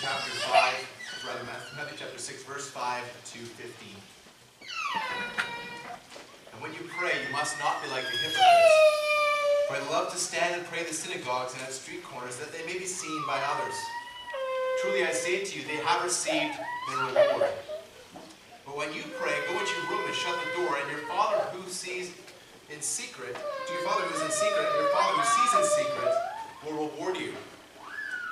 chapter 5, rather Matthew chapter 6, verse 5 to 15. And when you pray, you must not be like the hypocrites. For they love to stand and pray in the synagogues and at street corners, that they may be seen by others. Truly I say to you, they have received their reward. But when you pray, go into your room and shut the door, and your Father who sees in secret, to your Father who is in secret, and your Father who sees in secret will reward you.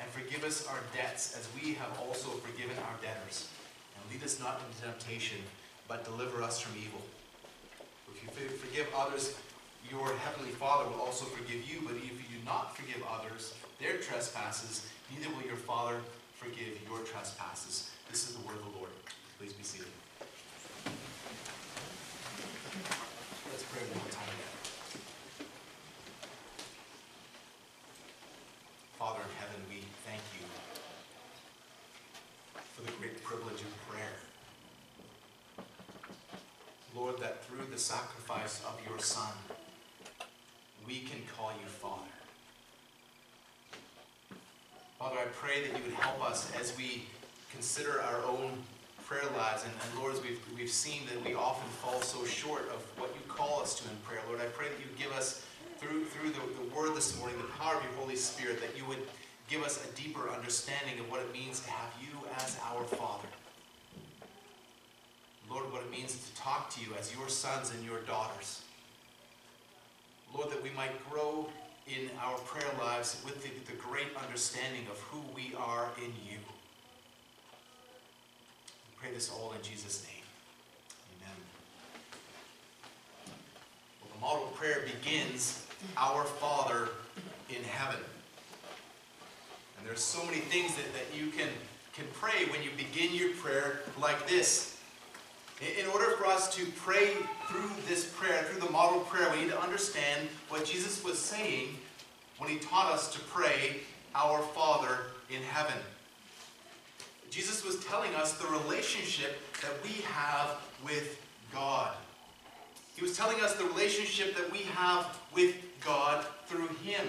and forgive us our debts as we have also forgiven our debtors. And lead us not into temptation, but deliver us from evil. If you forgive others, your heavenly Father will also forgive you. But if you do not forgive others their trespasses, neither will your Father forgive your trespasses. This is the word of the Lord. Please be seated. Let's pray one time again. Father in heaven, we thank you for the great privilege of prayer. Lord, that through the sacrifice of your Son, we can call you Father. Father, I pray that you would help us as we consider our own prayer lives. And, and Lord, as we've, we've seen that we often fall so short of what you call us to in prayer, Lord, I pray that you give us, through, through the, the word this morning, the power of your Holy Spirit, that you would give us a deeper understanding of what it means to have you as our Father. Lord, what it means to to you as your sons and your daughters. Lord, that we might grow in our prayer lives with the, the great understanding of who we are in you. We pray this all in Jesus' name. Amen. Well, the model prayer begins, Our Father in heaven. And there's so many things that, that you can, can pray when you begin your prayer like this. In order for us to pray through this prayer, through the model prayer, we need to understand what Jesus was saying when he taught us to pray, Our Father in heaven. Jesus was telling us the relationship that we have with God. He was telling us the relationship that we have with God through Him.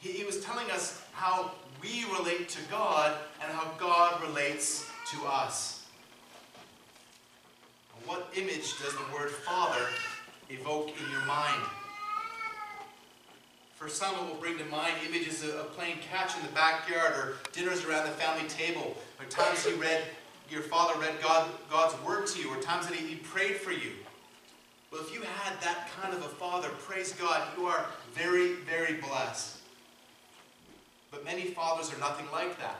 He, he was telling us how we relate to God and how God relates to us. What image does the word Father evoke in your mind? For some, it will bring to mind images of playing catch in the backyard or dinners around the family table, or times you read, your father read God, God's word to you, or times that he, he prayed for you. Well, if you had that kind of a father, praise God, you are very, very blessed. But many fathers are nothing like that.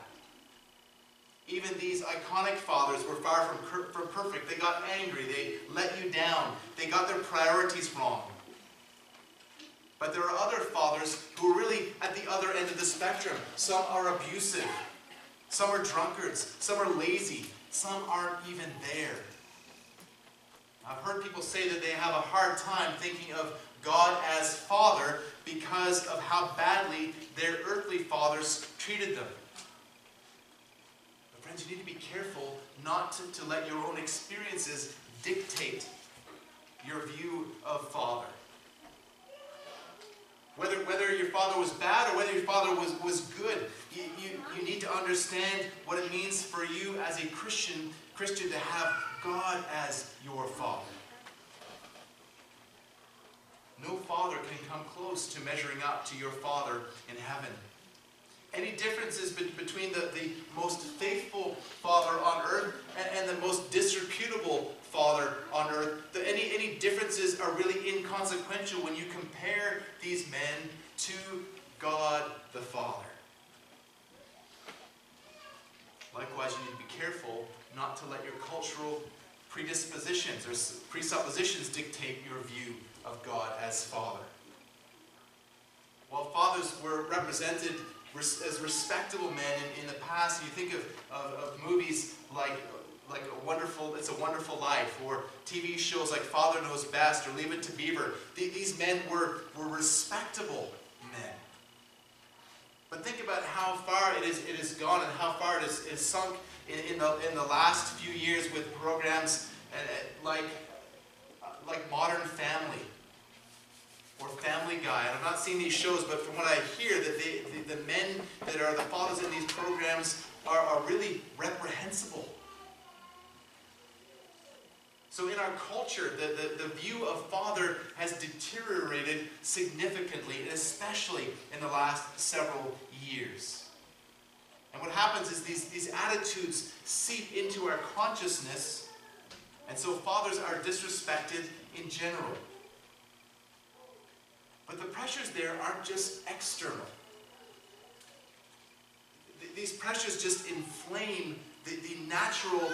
Even these iconic fathers were far from, from perfect. They got angry. They let you down. They got their priorities wrong. But there are other fathers who are really at the other end of the spectrum. Some are abusive. Some are drunkards. Some are lazy. Some aren't even there. I've heard people say that they have a hard time thinking of God as Father because of how badly their earthly fathers treated them. You need to be careful not to, to let your own experiences dictate your view of Father. Whether, whether your father was bad or whether your father was, was good, you, you, you need to understand what it means for you as a Christian, Christian to have God as your father. No father can come close to measuring up to your father in heaven any differences be between the, the most faithful father on earth and, and the most disreputable father on earth. The, any, any differences are really inconsequential when you compare these men to God the Father. Likewise, you need to be careful not to let your cultural predispositions or presuppositions dictate your view of God as Father. While fathers were represented as respectable men in, in the past. You think of, of, of, movies like like a wonderful, it's a wonderful life, or TV shows like Father Knows Best or Leave It to Beaver. These men were, were respectable men. But think about how far it is it has gone and how far it is, is sunk in, in, the, in the last few years with programs uh, like, uh, like Modern Family or Family Guy. And I've not seen these shows, but from what I hear, that they, the, the men that are the fathers in these programs are, are really reprehensible. So in our culture, the, the, the, view of father has deteriorated significantly, especially in the last several years. And what happens is these, these attitudes seep into our consciousness, and so fathers are disrespected in general. But the pressures there aren't just external. These pressures just inflame the, the natural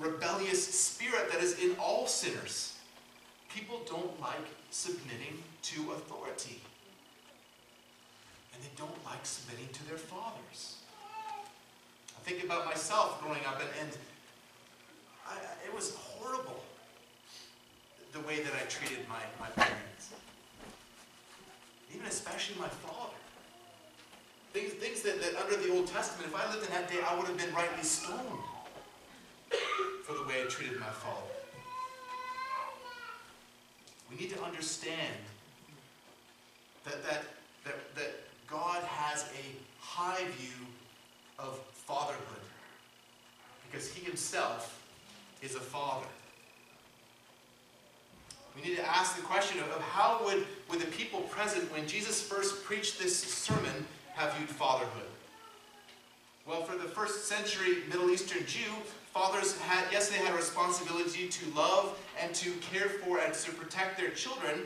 rebellious spirit that is in all sinners. People don't like submitting to authority. And they don't like submitting to their fathers. I think about myself growing up, and, and I, it was horrible the way that I treated my, my parents. Even especially my father. Things, things that, that under the Old Testament, if I lived in that day, I would have been rightly stoned for the way I treated my father. We need to understand that, that, that, that God has a high view of fatherhood because he himself is a father. We need to ask the question of, of how would, would the people present when Jesus first preached this sermon have viewed fatherhood? Well, for the first century Middle Eastern Jew, Fathers had, yes, they had a responsibility to love and to care for and to protect their children,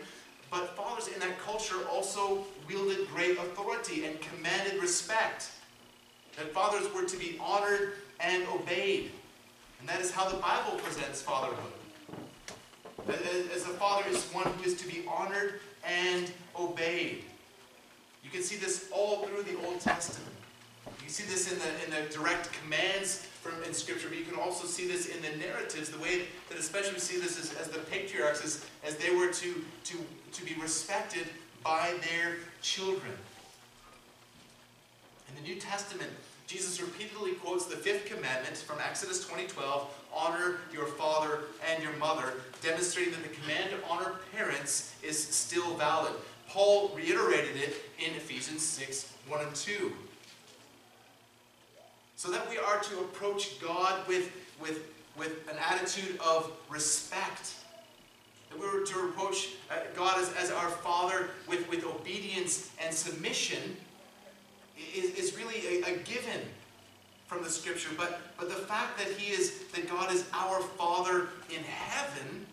but fathers in that culture also wielded great authority and commanded respect. That fathers were to be honored and obeyed. And that is how the Bible presents fatherhood. As a father is one who is to be honored and obeyed. You can see this all through the Old Testament. You see this in the, in the direct commands from in Scripture, but you can also see this in the narratives, the way that especially we see this as, as the patriarchs, as, as they were to, to, to be respected by their children. In the New Testament, Jesus repeatedly quotes the fifth commandment from Exodus 20:12, honor your father and your mother, demonstrating that the command to honor parents is still valid. Paul reiterated it in Ephesians 6, 1 and 2 so that we are to approach God with, with, with an attitude of respect. That we were to approach uh, God as, as our Father with, with obedience and submission is, is really a, a given from the scripture. But, but the fact that He is, that God is our Father in heaven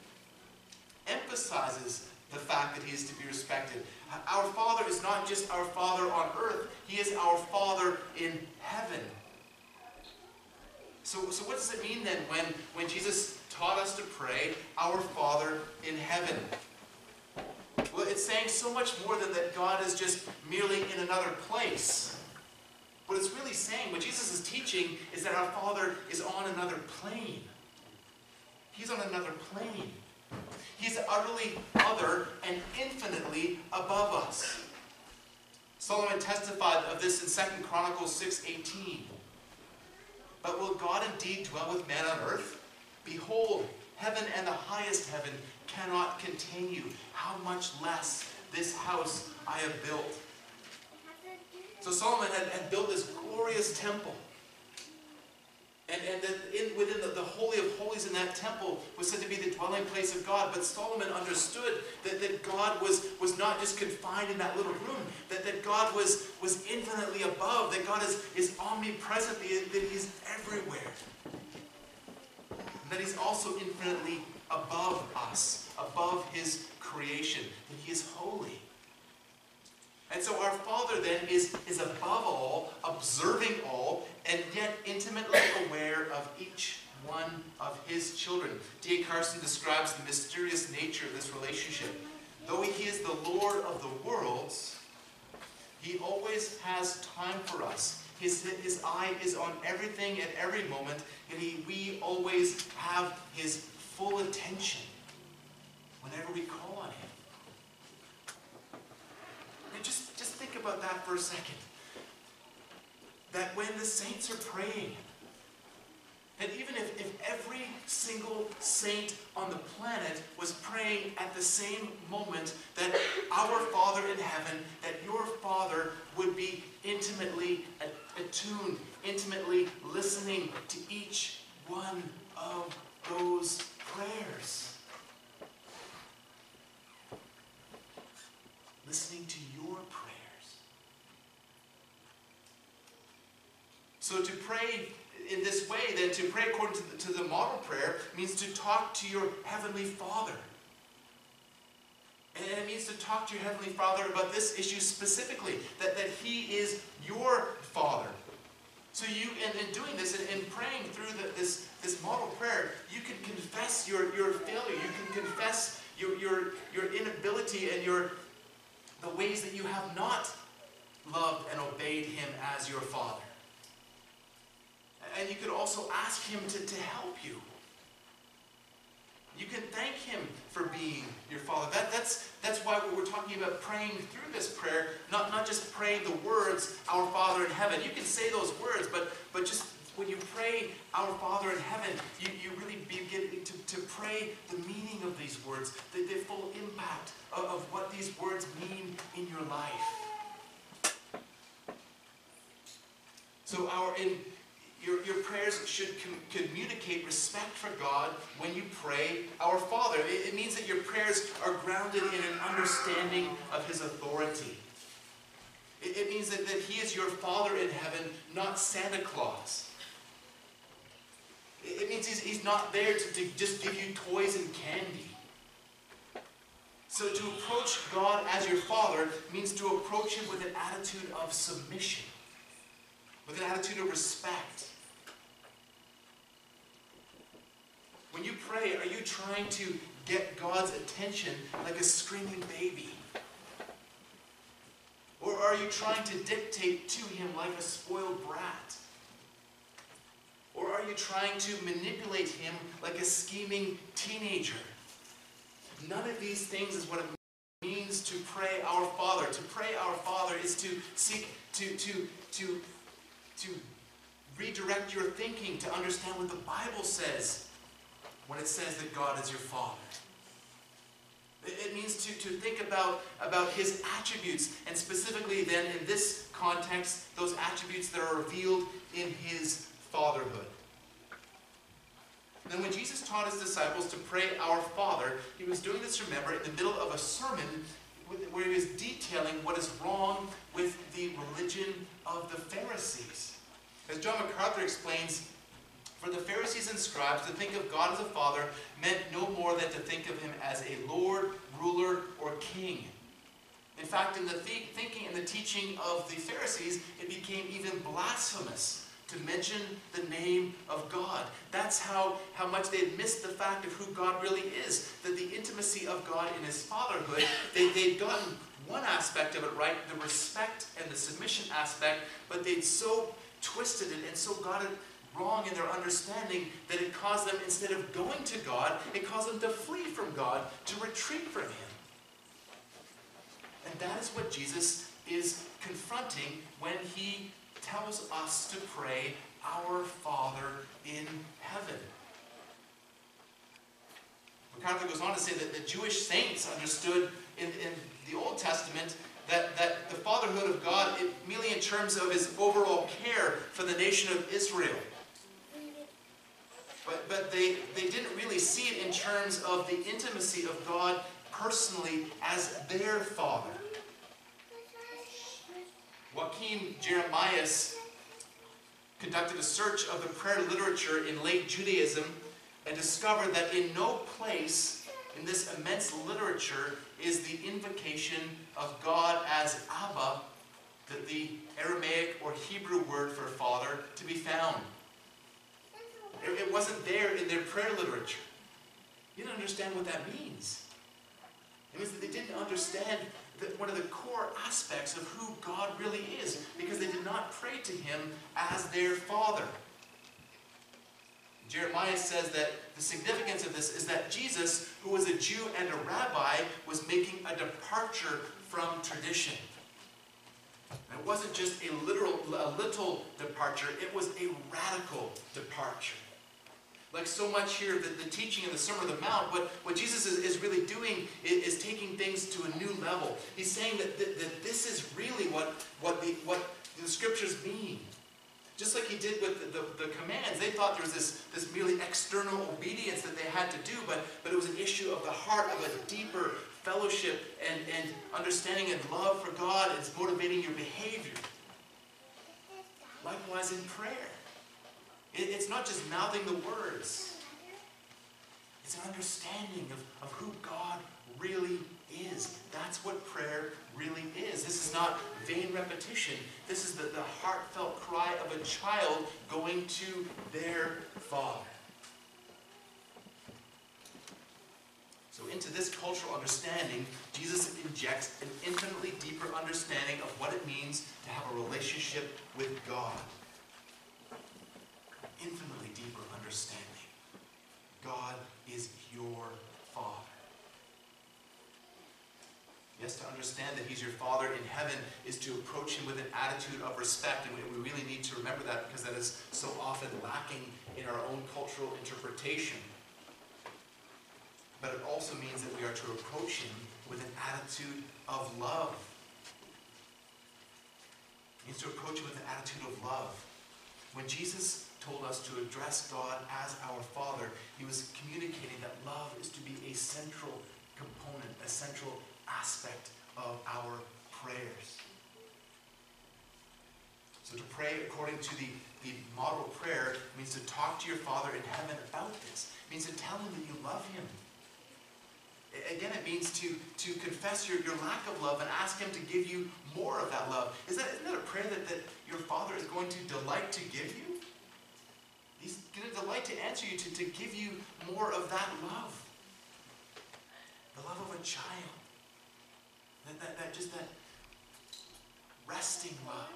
emphasizes the fact that He is to be respected. Our Father is not just our Father on earth, He is our Father in heaven. So, so what does it mean then when, when Jesus taught us to pray, Our Father in heaven? Well, it's saying so much more than that God is just merely in another place. What it's really saying, what Jesus is teaching, is that our Father is on another plane. He's on another plane. He's utterly other and infinitely above us. Solomon testified of this in 2 Chronicles 6.18. But will God indeed dwell with man on earth? Behold, heaven and the highest heaven cannot contain you. How much less this house I have built. So Solomon had, had built this glorious temple. And, and in, within the, the, Holy of Holies in that temple was said to be the dwelling place of God. But Solomon understood that, that God was, was not just confined in that little room, that, that God was, was infinitely above, that God is, is omnipresent, that He's everywhere. That He's also infinitely above us, above His creation, that He is holy. And so our Father then is, is above all, observing all, and yet intimately aware of each one of his children. D.A. Carson describes the mysterious nature of this relationship. Though he is the Lord of the worlds, he always has time for us. His, his eye is on everything at every moment, and he, we always have His full attention whenever we call on Him. And just, just about that for a second. That when the saints are praying, that even if, if every single saint on the planet was praying at the same moment, that our Father in heaven, that your Father would be intimately attuned, intimately listening to each one of those prayers. Listening to your prayers. So to pray in this way, then to pray according to the, to the model prayer means to talk to your Heavenly Father. And it means to talk to your Heavenly Father about this issue specifically, that, that He is your Father. So you, in, in doing this, and in, in, praying through the, this, this model prayer, you can confess your, your failure. You can confess your, your, your inability and your, the ways that you have not loved and obeyed Him as your Father. And you could also ask Him to, to help you. You can thank Him for being your Father. That, that's, that's why we're talking about praying through this prayer, not, not just praying the words, Our Father in heaven. You can say those words, but, but just when you pray, Our Father in heaven, you, you really begin to, to pray the meaning of these words, the, the full impact of, of what these words mean in your life. So our in your, your prayers should com communicate respect for God when you pray our Father. It, it means that your prayers are grounded in an understanding of His authority. It, it means that, that He is your Father in heaven, not Santa Claus. It, it means he's, he's not there to, to just give you toys and candy. So to approach God as your Father means to approach Him with an attitude of submission, with an attitude of respect. When you pray, are you trying to get God's attention like a screaming baby? Or are you trying to dictate to him like a spoiled brat? Or are you trying to manipulate him like a scheming teenager? None of these things is what it means to pray our Father. To pray our Father is to seek to, to, to, to redirect your thinking to understand what the Bible says when it says that God is your Father. It means to, to think about, about His attributes, and specifically then in this context, those attributes that are revealed in His fatherhood. Then when Jesus taught His disciples to pray Our Father, He was doing this, remember, in the middle of a sermon where He was detailing what is wrong with the religion of the Pharisees. As John MacArthur explains, for the Pharisees and scribes, to think of God as a father meant no more than to think of him as a lord, ruler, or king. In fact, in the th thinking and the teaching of the Pharisees, it became even blasphemous to mention the name of God. That's how, how much they had missed the fact of who God really is. That the intimacy of God in his fatherhood, they, they'd gotten one aspect of it right, the respect and the submission aspect, but they'd so twisted it and so got it wrong in their understanding that it caused them, instead of going to God, it caused them to flee from God, to retreat from Him. And that is what Jesus is confronting when He tells us to pray, Our Father in heaven. MacArthur goes on to say that the Jewish saints understood in, in the Old Testament that, that the fatherhood of God, merely in terms of his overall care for the nation of Israel. But, they, they didn't really see it in terms of the intimacy of God personally as their Father. Joachim Jeremias conducted a search of the prayer literature in late Judaism and discovered that in no place in this immense literature is the invocation of God as Abba, the, the Aramaic or Hebrew word for father, to be found. It, wasn't there in their prayer literature. You didn't understand what that means. It means that they didn't understand that one of the core aspects of who God really is because they did not not pray to him as their father. Jeremias says that the significance of this is that Jesus, who was a Jew and a rabbi, was making a departure from tradition. And it wasn't just a literal, a little departure, it was a radical departure. Like so much here, the, the teaching in the Sermon on the Mount, what, what Jesus is, is really doing is, is, taking things to a new level. He's saying that, that, that this is really what, what, the, what the scriptures mean. Just like he did with the, the, the, commands, they thought there was this, this merely external obedience that they had to do, but, but it was an issue of the heart, of a deeper fellowship and, and understanding and love for God. It's motivating your behavior. Likewise in prayer. It, it's not just mouthing the words. It's an understanding of, of who God really is. That's what prayer really is. This is not vain repetition. This is the, the heartfelt cry of a child going to their father. So, into this cultural understanding, Jesus injects an infinitely deeper understanding of what it means to have a relationship with God. Infinitely deeper understanding. God is your Father. Yes, to understand that He's your Father in heaven is to approach Him with an attitude of respect, and we really need to remember that because that is so often lacking in our own cultural interpretation. But it also means that we are to approach Him with an attitude of love. It means to approach Him with an attitude of love. When Jesus told us to address God as our Father, He was communicating that love is to be a central component, a central aspect of our prayers. So to pray according to the, the model prayer means to talk to your Father in heaven about this. It means to tell him that you love him. Again, it means to, to confess your, your lack of love and ask him to give you more of that love. Is that, isn't that a prayer that, that your Father is going to delight to give you? He's going to delight to answer you, to, to give you more of that love. The love of a child. That, that, that just that resting love.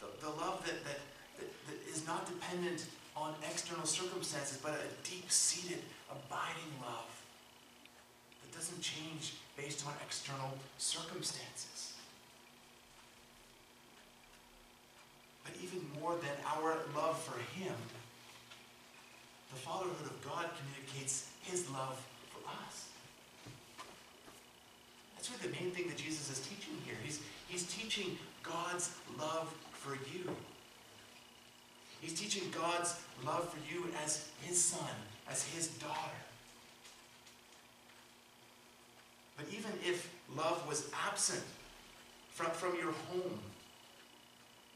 The, the love that, that, that, that is not dependent on external circumstances, but a deep-seated, abiding love that doesn't change based on external circumstances. But even more than our love for Him, the fatherhood of God communicates His love for us. That's really the main thing that Jesus is teaching here. He's, he's teaching God's love for you. He's teaching God's love for you as his son, as his daughter. But even if love was absent from, from your home,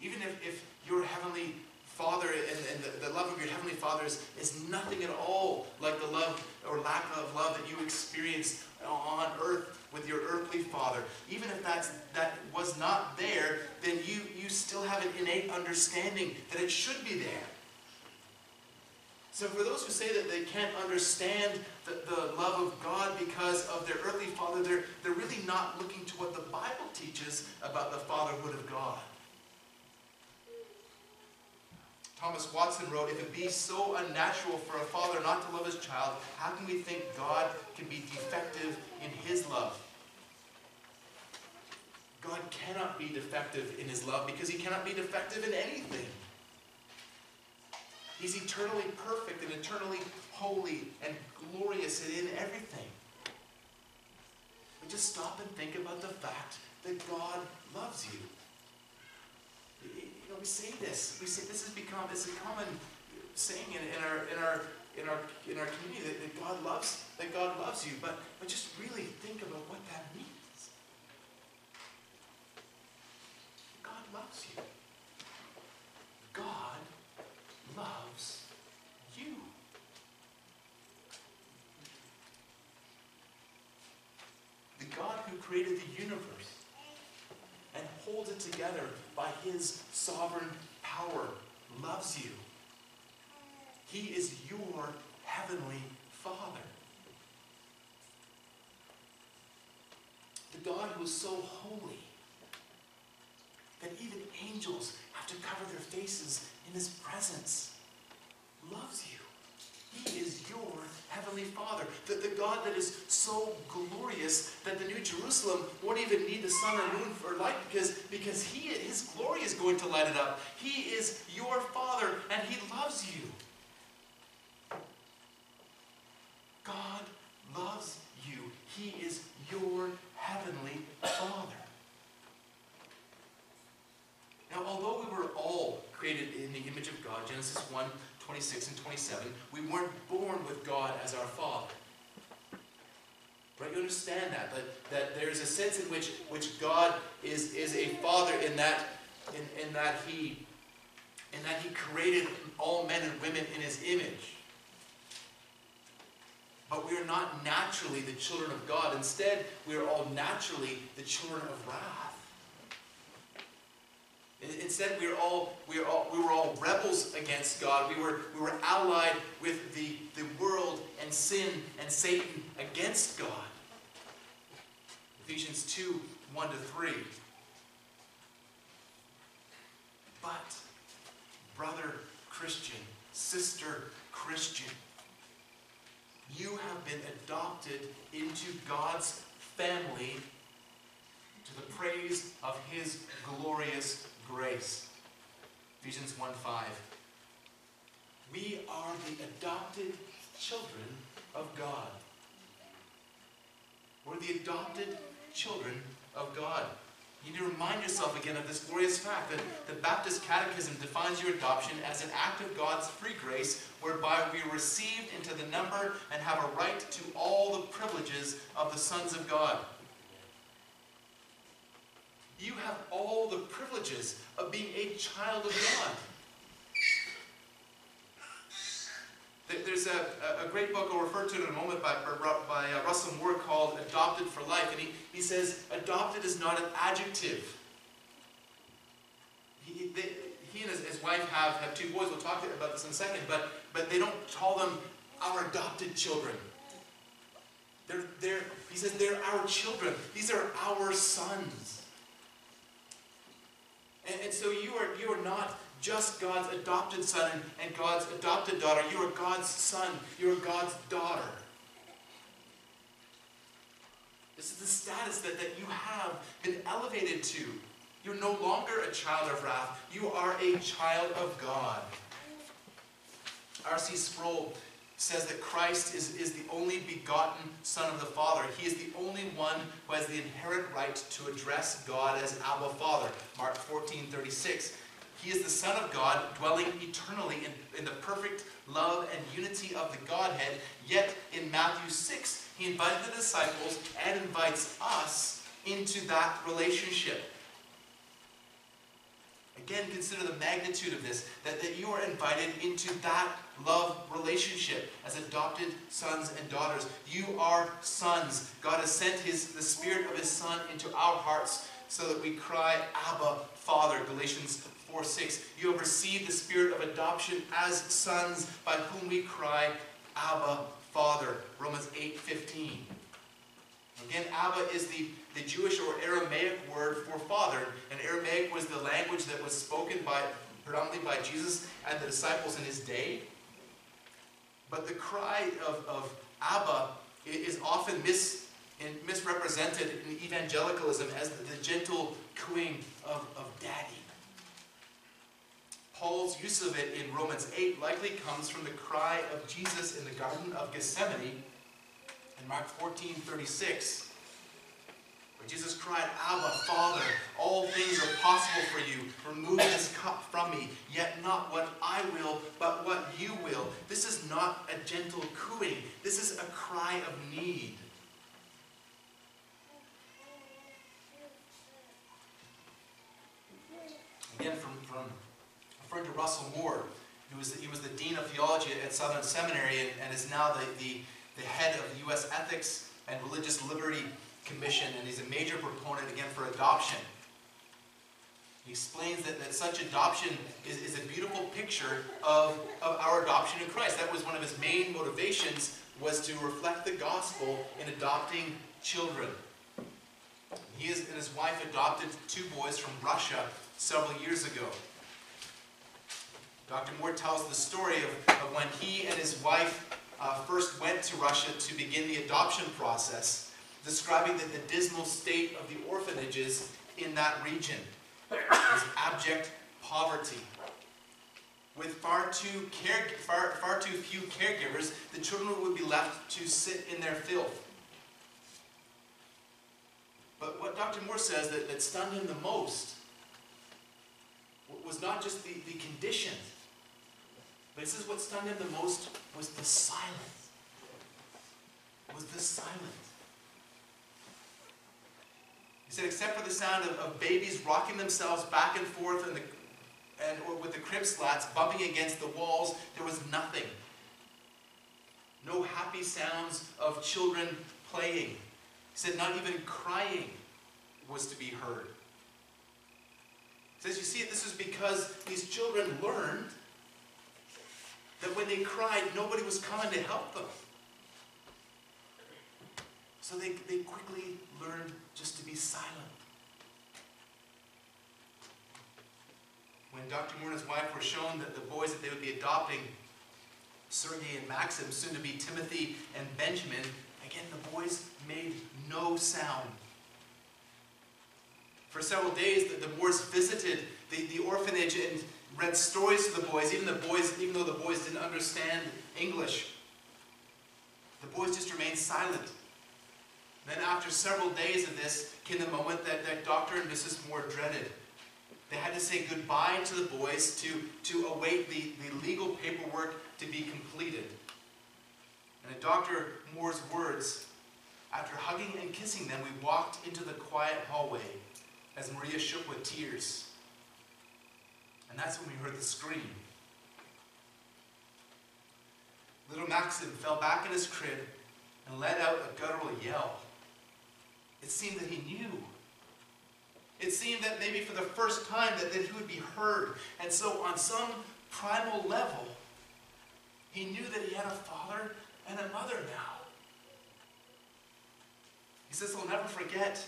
even if, if your heavenly Father and, and the, the, love of your Heavenly Father is, is nothing at all like the love or lack of love that you experienced on earth with your earthly father. Even if that's, that was not there, then you, you still have an innate understanding that it should be there. So for those who say that they can't understand the, the love of God because of their earthly father, they're, they're really not looking to what the Bible teaches about the fatherhood of God. Thomas Watson wrote, If it be so unnatural for a father not to love his child, how can we think God can be defective in his love? God cannot be defective in his love because he cannot be defective in anything. He's eternally perfect and eternally holy and glorious and in everything. But just stop and think about the fact that God loves you know, we say this. We say this has become is a common saying in, in our in our in our in our community that, that God loves that God loves you. But but just really think about what that means. God loves you. God loves you. The God who created the universe holds it together by his sovereign power, loves you. He is your heavenly Father. The God who is so holy that even angels have to cover their faces in his presence. Loves you. He is your heavenly Father. The, the God that is so glorious that the New Jerusalem won't even need the sun or moon for light because, because he, his glory is going to light it up. He is your Father and he loves you. God loves you. He is your heavenly Father. Now, although we were all created in the image of God, Genesis 1 26 and 27, we weren't born with God as our Father. Right? You understand that, that, that there's a sense in which, which God is, is a Father in that, in, in, that he, in that He created all men and women in His image. But we are not naturally the children of God. Instead, we are all naturally the children of wrath. Instead, we were all we were all we were all rebels against God. We were we were allied with the, the world and sin and Satan against God. Ephesians 2, 1 to 3. But, brother Christian, sister Christian, you have been adopted into God's family to the praise of his glorious grace. Ephesians 1 5. We are the adopted children of God. We're the adopted children of God. You need to remind yourself again of this glorious fact that the Baptist Catechism defines your adoption as an act of God's free grace whereby we are received into the number and have a right to all the privileges of the sons of God. You have all the privileges of being a child of God. There's a, a great book I'll refer to in a moment by, by uh, Russell Moore called Adopted for Life. And he, he says, adopted is not an adjective. He, they, he and his, his, wife have, have two boys. We'll talk about this in a second. But, but they don't call them our adopted children. They're, they're, he says they're our children. These are our sons. And, and so you are, you are not just God's adopted son and God's adopted daughter. You are God's son. You are God's daughter. This is the status that, that you have been elevated to. You're no longer a child of wrath. You are a child of God. R.C. Sproul says that Christ is, is the only begotten Son of the Father. He is the only one who has the inherent right to address God as Abba Father. Mark 14, 36. He is the Son of God, dwelling eternally in, in the perfect love and unity of the Godhead. Yet in Matthew 6, he invited the disciples and invites us into that relationship. Again, consider the magnitude of this, that, that you are invited into that love relationship as adopted sons and daughters. You are sons. God has sent his, the Spirit of His Son into our hearts so that we cry, Abba, Father, Galatians 4 6. You have received the Spirit of adoption as sons by whom we cry, Abba, Father, Romans 8 15. Again, Abba is the, the Jewish or Aramaic word for father. And Aramaic was the language that was spoken by predominantly by Jesus and the disciples in his day. But the cry of, of Abba is often mis, misrepresented in evangelicalism as the, the gentle cooing of, of daddy. Paul's use of it in Romans 8 likely comes from the cry of Jesus in the Garden of Gethsemane in Mark 14 36. Where Jesus cried, Abba, Father, all things are possible for you. Remove this cup from me, yet not what I will, but what you will. This is not a gentle cooing, this is a cry of need. Again, from, from referring to Russell Moore, who was the, he was the Dean of Theology at Southern Seminary and, and is now the, the, the head of the U.S. Ethics and Religious Liberty Commission, and he's a major proponent, again, for adoption. He explains that, that such adoption is, is a beautiful picture of, of our adoption in Christ. That was one of his main motivations, was to reflect the gospel in adopting children. He is, and his wife adopted two boys from Russia several years ago. Dr. Moore tells the story of, of when he and his wife uh, first went to Russia to begin the adoption process, describing the, the dismal state of the orphanages in that region. There's abject poverty. With far too, care, far, far too few caregivers, the children would be left to sit in their filth. But what Dr. Moore says that, that stunned him the most was not just the, the condition, but he says what stunned him the most was the silence. Was the silence. He said, except for the sound of, of babies rocking themselves back and forth in the, and or with the crib slats bumping against the walls, there was nothing. No happy sounds of children playing. He said, not even crying was to be heard. He says, you see, this is because these children learned that when they cried, nobody was coming to help them. So they, they quickly learned just to be silent. When Dr. Moore and his wife were shown that the boys that they would be adopting, Sergei and Maxim, soon to be Timothy and Benjamin, again the boys made no sound. For several days, the, the Moores visited the, the orphanage and read stories to the boys, even the boys, even though the boys didn't understand English. The boys just remained silent. Then after several days of this came the moment that, that Dr. and Mrs. Moore dreaded. They had to say goodbye to the boys to, to await the, the legal paperwork to be completed. And in Dr. Moore's words, after hugging and kissing them, we walked into the quiet hallway as Maria shook with tears. And that's when we heard the scream. Little Maxim fell back in his crib and let out a guttural yell. It seemed that he knew. It seemed that maybe for the first time that, that he would be heard. And so on some primal level, he knew that he had a father and a mother now. He says, I'll never forget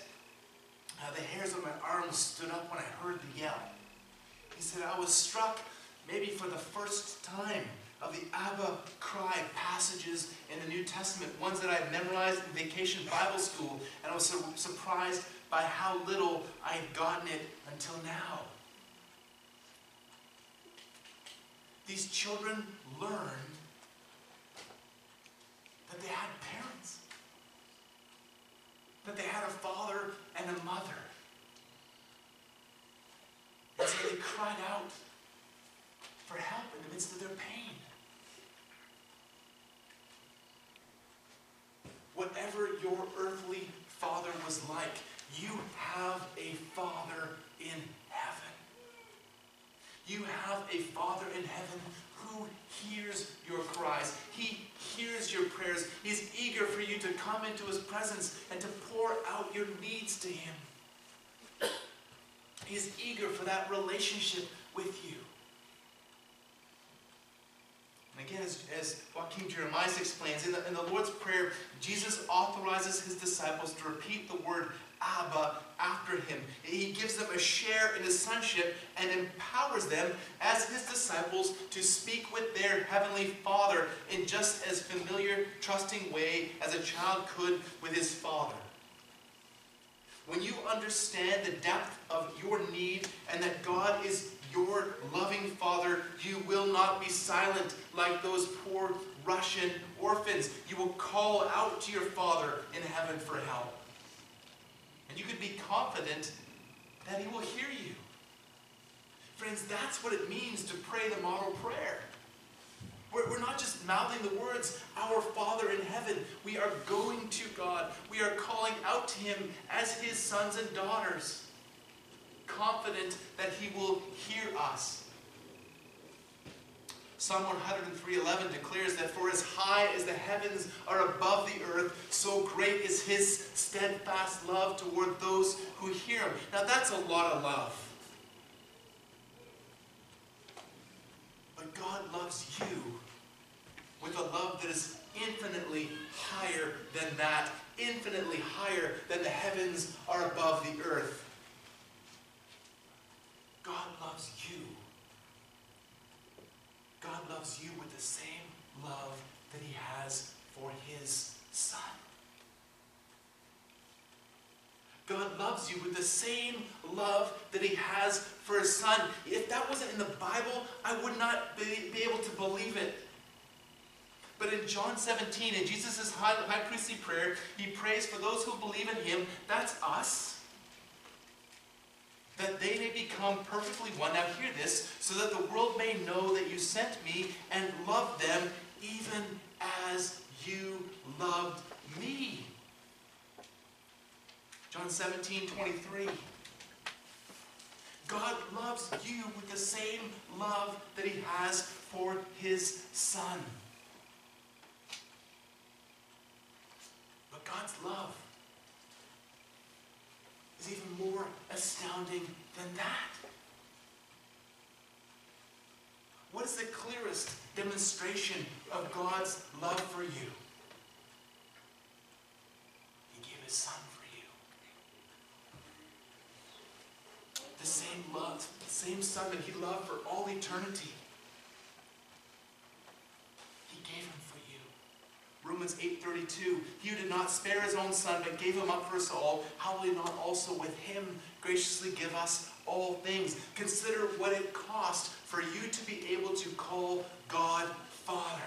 how the hairs on my arms stood up when I heard the yell. He said, I was struck maybe for the first time of the Abba cry passages in the New Testament, ones that I had memorized in vacation Bible school, and I was surprised by how little I had gotten it until now. These children learned that they had parents, that they had a father and a mother. And so they cried out for help in the midst of their pain. Whatever your earthly father was like, you have a father in heaven. You have a father in heaven who hears your cries. He hears your prayers. He's eager for you to come into his presence and to pour out your needs to him. He is eager for that relationship with you. And again, as, as Joachim Jeremias explains, in the, in the Lord's Prayer, Jesus authorizes his disciples to repeat the word Abba after him. He gives them a share in his sonship and empowers them as his disciples to speak with their heavenly Father in just as familiar, trusting way as a child could with his father. When you understand the depth of your need and that God is your loving Father, you will not be silent like those poor Russian orphans. You will call out to your Father in heaven for help. And you can be confident that He will hear you. Friends, that's what it means to pray the model prayer. We're, we're not just mouthing the words, Our Father in heaven. We are going to God. We are calling out to Him as His sons and daughters, confident that He will hear us. Psalm 103.11 declares that for as high as the heavens are above the earth, so great is his steadfast love toward those who hear him. Now that's a lot of love. But God loves you with a love that is infinitely higher than that, infinitely higher than the heavens are above the earth. God loves you. God loves you with the same love that He has for His Son. God loves you with the same love that He has for His Son. If that wasn't in the Bible, I would not be, be able to believe it. But in John 17, in Jesus' high, high priestly prayer, He prays for those who believe in Him. That's us. That they may become perfectly one. Now, hear this so that the world may know that you sent me and loved them even as you loved me. John 17, 23. God loves you with the same love that he has for his son. But God's love is even more astounding than that. What is the clearest demonstration of God's love for you? He gave his son for you. the same love, the same Son that He loved for all eternity. He gave Him for you. Romans 8:32. He who did not spare His own Son, but gave Him up for us all, how will He not also with Him graciously give us all things? Consider what it cost for you to be able to call God Father.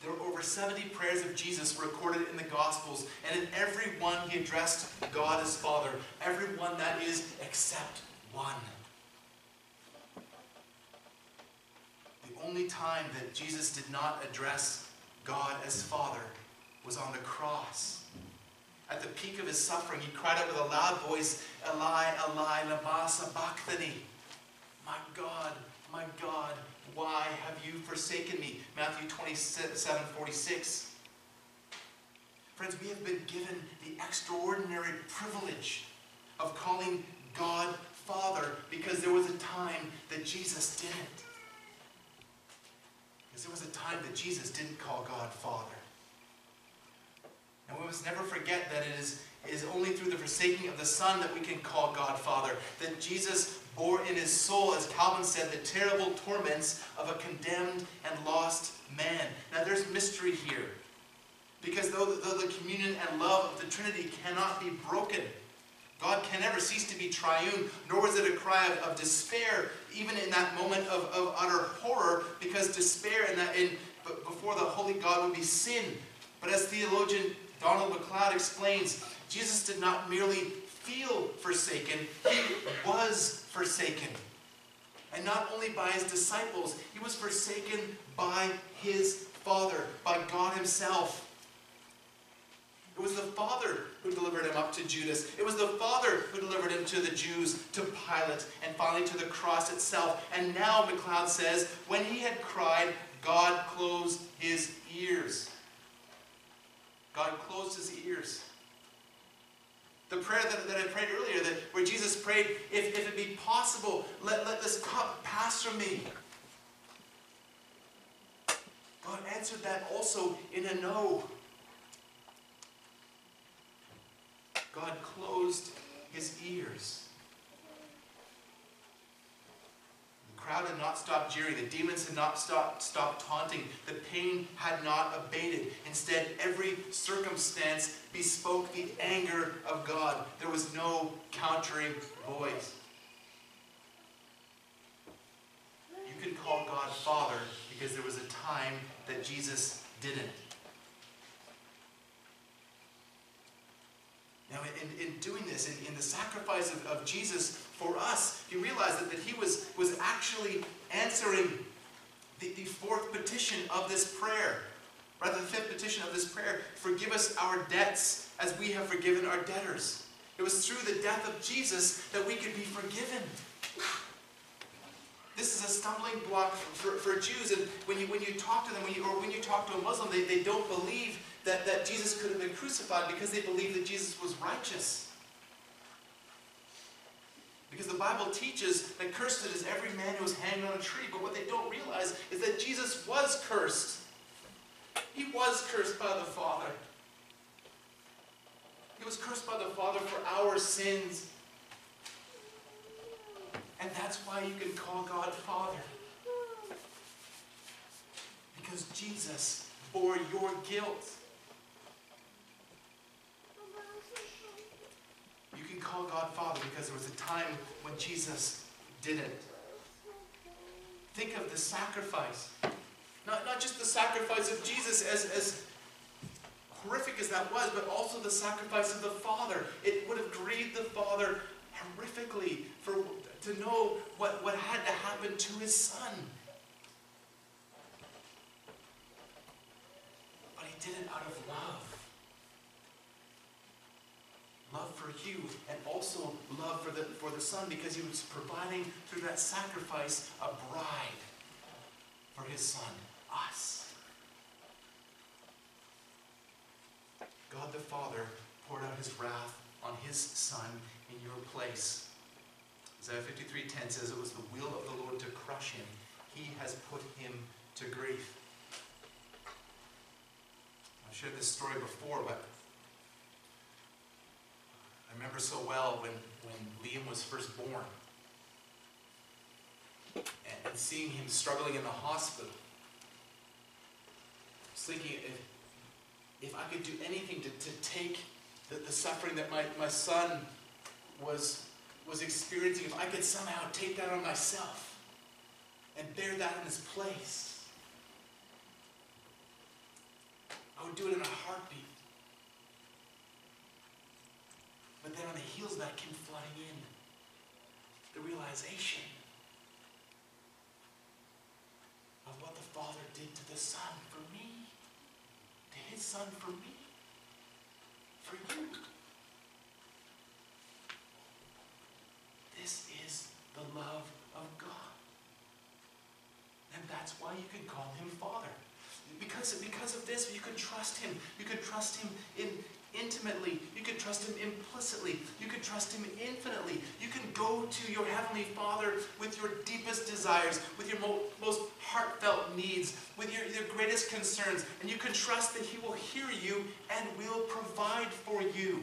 There were over 70 prayers of Jesus recorded in the Gospels, and in every one he addressed God as Father. Every one that is except one. The only time that Jesus did not address God as Father was on the cross. At the peak of his suffering, he cried out with a loud voice, Eli, Eli, lama sabachthani. My God, my God, why have you forsaken me? Matthew 27 46. Friends, we have been given the extraordinary privilege of calling God Father because there was a time that Jesus didn't. Because there was a time that Jesus didn't call God Father. And we must never forget that it is, it is only through the forsaking of the Son that we can call God Father. That Jesus bore in his soul, as Calvin said, the terrible torments of a condemned and lost man. Now there's mystery here. Because though the, though the communion and love of the Trinity cannot be broken, God can never cease to be triune, nor is it a cry of, of despair, even in that moment of, of utter horror, because despair in that in before the holy God would be sin. But as theologian Donald MacLeod explains, Jesus did not merely feel forsaken, he was forsaken. And not only by his disciples, he was forsaken by his Father, by God himself. It was the Father who delivered him up to Judas. It was the Father who delivered him to the Jews, to Pilate, and finally to the cross itself. And now, MacLeod says, when he had cried, God closed his ears. God closed his ears. The prayer that, that I prayed earlier, that where Jesus prayed, if, if it be possible, let, let this cup pass from me. God answered that also in a no. God closed his ears. The crowd had not stopped jeering. The demons had not stopped, stopped taunting. The pain had not abated. Instead, every circumstance bespoke the anger of God. There was no countering voice. You can call God Father because there was a time that Jesus didn't. Now, in, in doing this, in, in the sacrifice of, of Jesus for us, you realize that, that he was, was actually answering the, the fourth petition of this prayer. Rather, the fifth petition of this prayer forgive us our debts as we have forgiven our debtors. It was through the death of Jesus that we could be forgiven. This is a stumbling block for, for, for Jews. And when you, when you talk to them, when you, or when you talk to a Muslim, they, they don't believe that, that Jesus could have been crucified because they believed that Jesus was righteous. Because the Bible teaches that cursed is every man who is hanged on a tree, but what they don't realize is that Jesus was cursed. He was cursed by the Father. He was cursed by the Father for our sins. And that's why you can call God Father. Because Jesus bore your guilt. You can call God Father because there was a time when Jesus didn't. Think of the sacrifice. Not, not just the sacrifice of Jesus as, as horrific as that was, but also the sacrifice of the Father. It would have grieved the Father horrifically for to know what, what had to happen to his son. But he did it out of love. Love for you and also love for the, for the son because he was providing through that sacrifice a bride for his son, us. God the Father poured out his wrath on his son in your place. Isaiah 53:10 says it was the will of the Lord to crush him. He has put him to grief. I've shared this story before, but I remember so well when, when Liam was first born and, and seeing him struggling in the hospital. I was thinking if, if I could do anything to, to take the, the suffering that my, my son was was experiencing, if I could somehow take that on myself and bear that in his place, I would do it in a heartbeat. But then on the heels of that came flooding in the realization of what the Father did to the Son for me, to his Son for me, for you. This is the love of God. And that's why you can call him Father. Because, because of this, you can trust him. You can trust him in, intimately. You can trust him implicitly. You can trust him infinitely. You can go to your Heavenly Father with your deepest desires, with your mo most heartfelt needs, with your, your greatest concerns, and you can trust that he will hear you and will provide for you.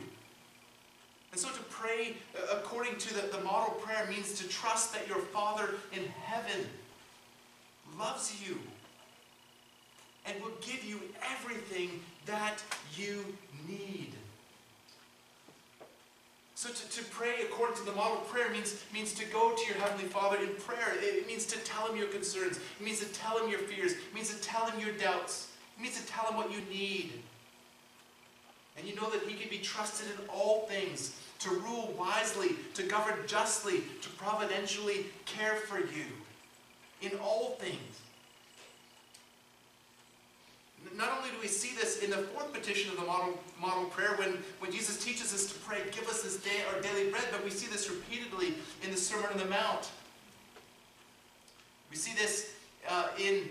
And so to pray uh, according to the, the model prayer means to trust that your Father in heaven loves you and will give you everything that you need. So to, to pray according to the model prayer means, means to go to your Heavenly Father in prayer. It means to tell Him your concerns. It means to tell Him your fears. It means to tell Him your doubts. It means to tell Him what you need. And you know that He can be trusted in all things, to rule wisely, to govern justly, to providentially care for you in all things. Not only do we see this in the fourth petition of the model, model prayer when, when Jesus teaches us to pray, give us this day our daily bread, but we see this repeatedly in the Sermon on the Mount. We see this uh, in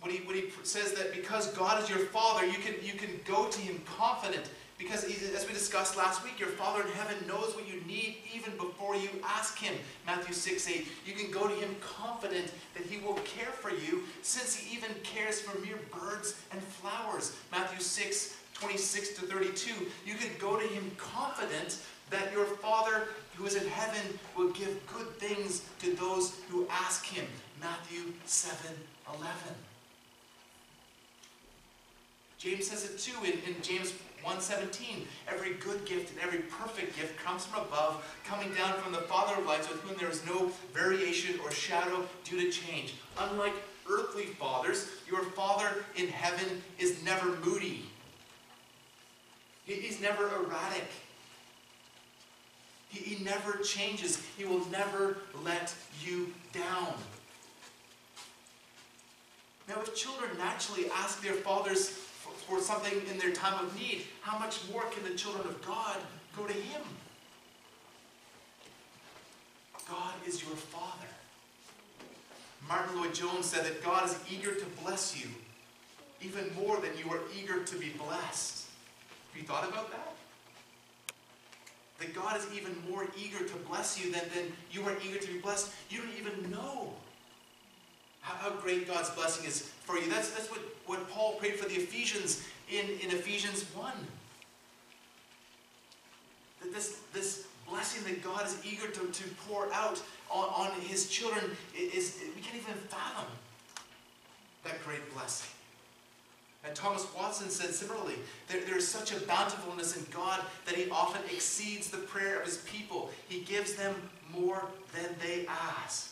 when he, when he says that because God is your Father, you can, you can go to Him confident. Because as we discussed last week, your Father in heaven knows what you need even before you ask Him. Matthew 6, 8. You can go to Him confident that He will care for you since He even cares for mere birds and flowers. Matthew 6, 26 to 32. You can go to Him confident that your Father who is in heaven will give good things to those who ask Him. Matthew 7, 11. James says it too in, in James 1.17. Every good gift and every perfect gift comes from above, coming down from the Father of lights, with whom there is no variation or shadow due to change. Unlike earthly fathers, your Father in heaven is never moody. He, he's never erratic. He, he never changes. He will never let you down. Now, if children naturally ask their fathers for something in their time of need, how much more can the children of God go to Him? God is your Father. Martyn Lloyd-Jones said that God is eager to bless you, even more than you are eager to be blessed. Have you thought about that? that God is even more eager to bless you than, than you are eager to be blessed. You don't even know how, how great God's blessing is for you. That's, that's what, what Paul prayed for the Ephesians in, in Ephesians 1. That this, this blessing that God is eager to, to pour out on, on his children is, we can't even fathom that great blessing. And Thomas Watson said similarly, there, there is such a bountifulness in God that he often exceeds the prayer of his people. He gives them more than they ask.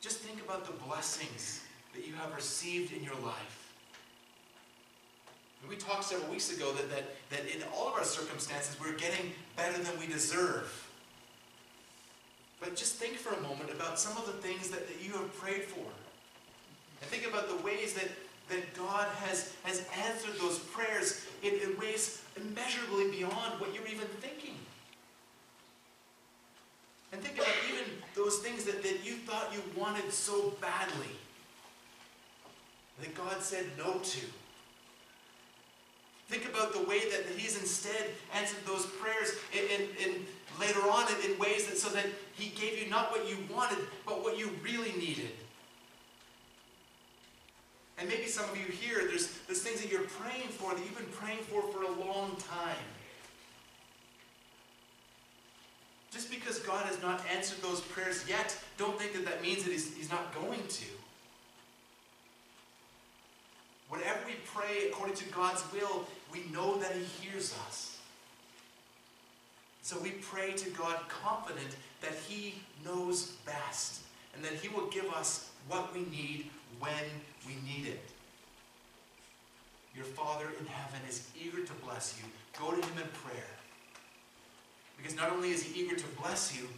Just think about the blessings that you have received in your life. We talked several weeks ago that, that, that in all of our circumstances, we're getting better than we deserve. But just think for a moment about some of the things that, that you have prayed for. And think about the ways that, that God has, has answered those prayers in, in ways immeasurably beyond what you're even thinking. And think about even those things that, that you thought you wanted so badly that God said no to. Think about the way that He's instead answered those prayers in, in, in later on in, in ways that so that He gave you not what you wanted, but what you really needed. And maybe some of you here, there's, there's things that you're praying for that you've been praying for for a long time. Just because God has not answered those prayers yet, don't think that that means that He's, he's not going to. Whenever we pray according to God's will, we know that He hears us. So we pray to God confident that He knows best and that He will give us what we need when we need it. Your Father in heaven is eager to bless you. Go to Him in prayer. Because not only is He eager to bless you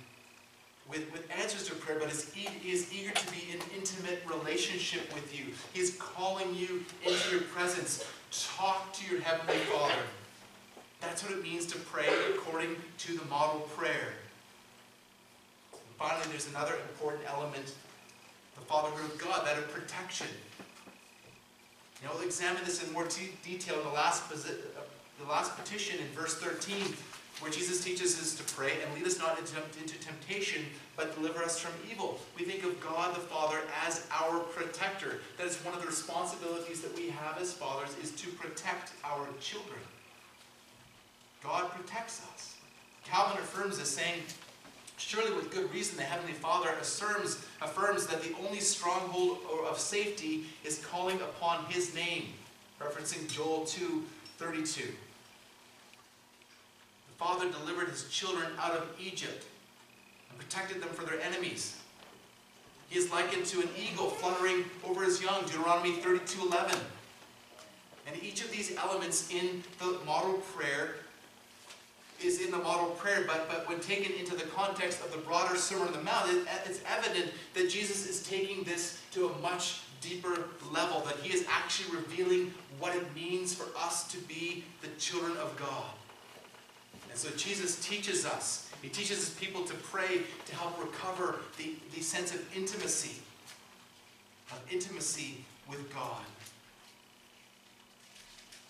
with, with answers to prayer, but He is eager to be in intimate relationship with you. He is calling you into your presence. Talk to your Heavenly Father. That's what it means to pray according to the model prayer. And finally, there's another important element the fatherhood of God, that of protection. You know, we'll examine this in more detail in the last, uh, the last petition in verse 13, where Jesus teaches us to pray and lead us not into, temptation, but deliver us from evil. We think of God the Father as our protector. That is one of the responsibilities that we have as fathers is to protect our children. God protects us. Calvin affirms this, saying, Surely with good reason the Heavenly Father affirms, affirms that the only stronghold of safety is calling upon His name, referencing Joel 2, 32. The Father delivered His children out of Egypt and protected them from their enemies. He is likened to an eagle fluttering over his young, Deuteronomy 32, 11. And each of these elements in the model prayer is in the model prayer, but, but when taken into the context of the broader Sermon on the Mount, it, it's evident that Jesus is taking this to a much deeper level, that he is actually revealing what it means for us to be the children of God. So Jesus teaches us, he teaches his people to pray to help recover the, the sense of intimacy, of intimacy with God.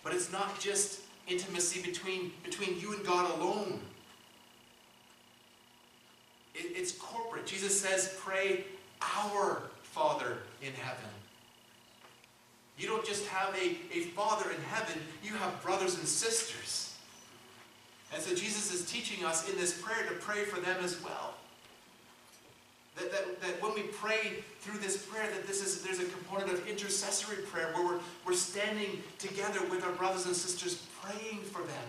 But it's not just intimacy between, between you and God alone. It, it's corporate. Jesus says, pray our Father in heaven. You don't just have a, a Father in heaven, you have brothers and sisters. Is teaching us in this prayer to pray for them as well. That, that, that when we pray through this prayer, that this is there's a component of intercessory prayer where we're, we're standing together with our brothers and sisters praying for them.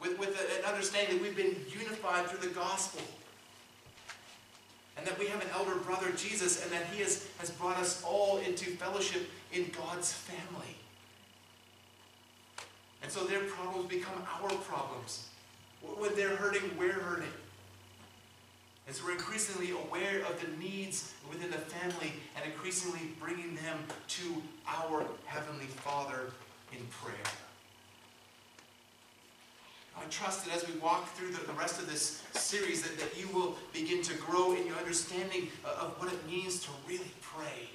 With, with an understanding that we've been unified through the gospel. And that we have an elder brother, Jesus, and that he has, has brought us all into fellowship in God's family. And so their problems become our problems. When they're hurting, we're hurting. And so we're increasingly aware of the needs within the family and increasingly bringing them to our Heavenly Father in prayer. I trust that as we walk through the, rest of this series that, that you will begin to grow in your understanding of what it means to really pray.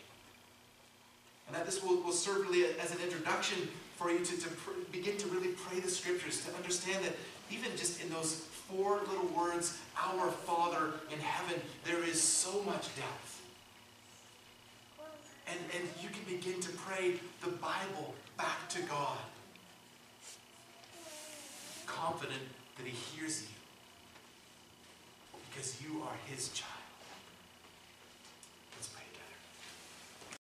And that this will, will serve as an introduction for you to, to begin to really pray the scriptures, to understand that even just in those four little words, Our Father in heaven, there is so much depth. And, and you can begin to pray the Bible back to God, confident that He hears you because you are His child.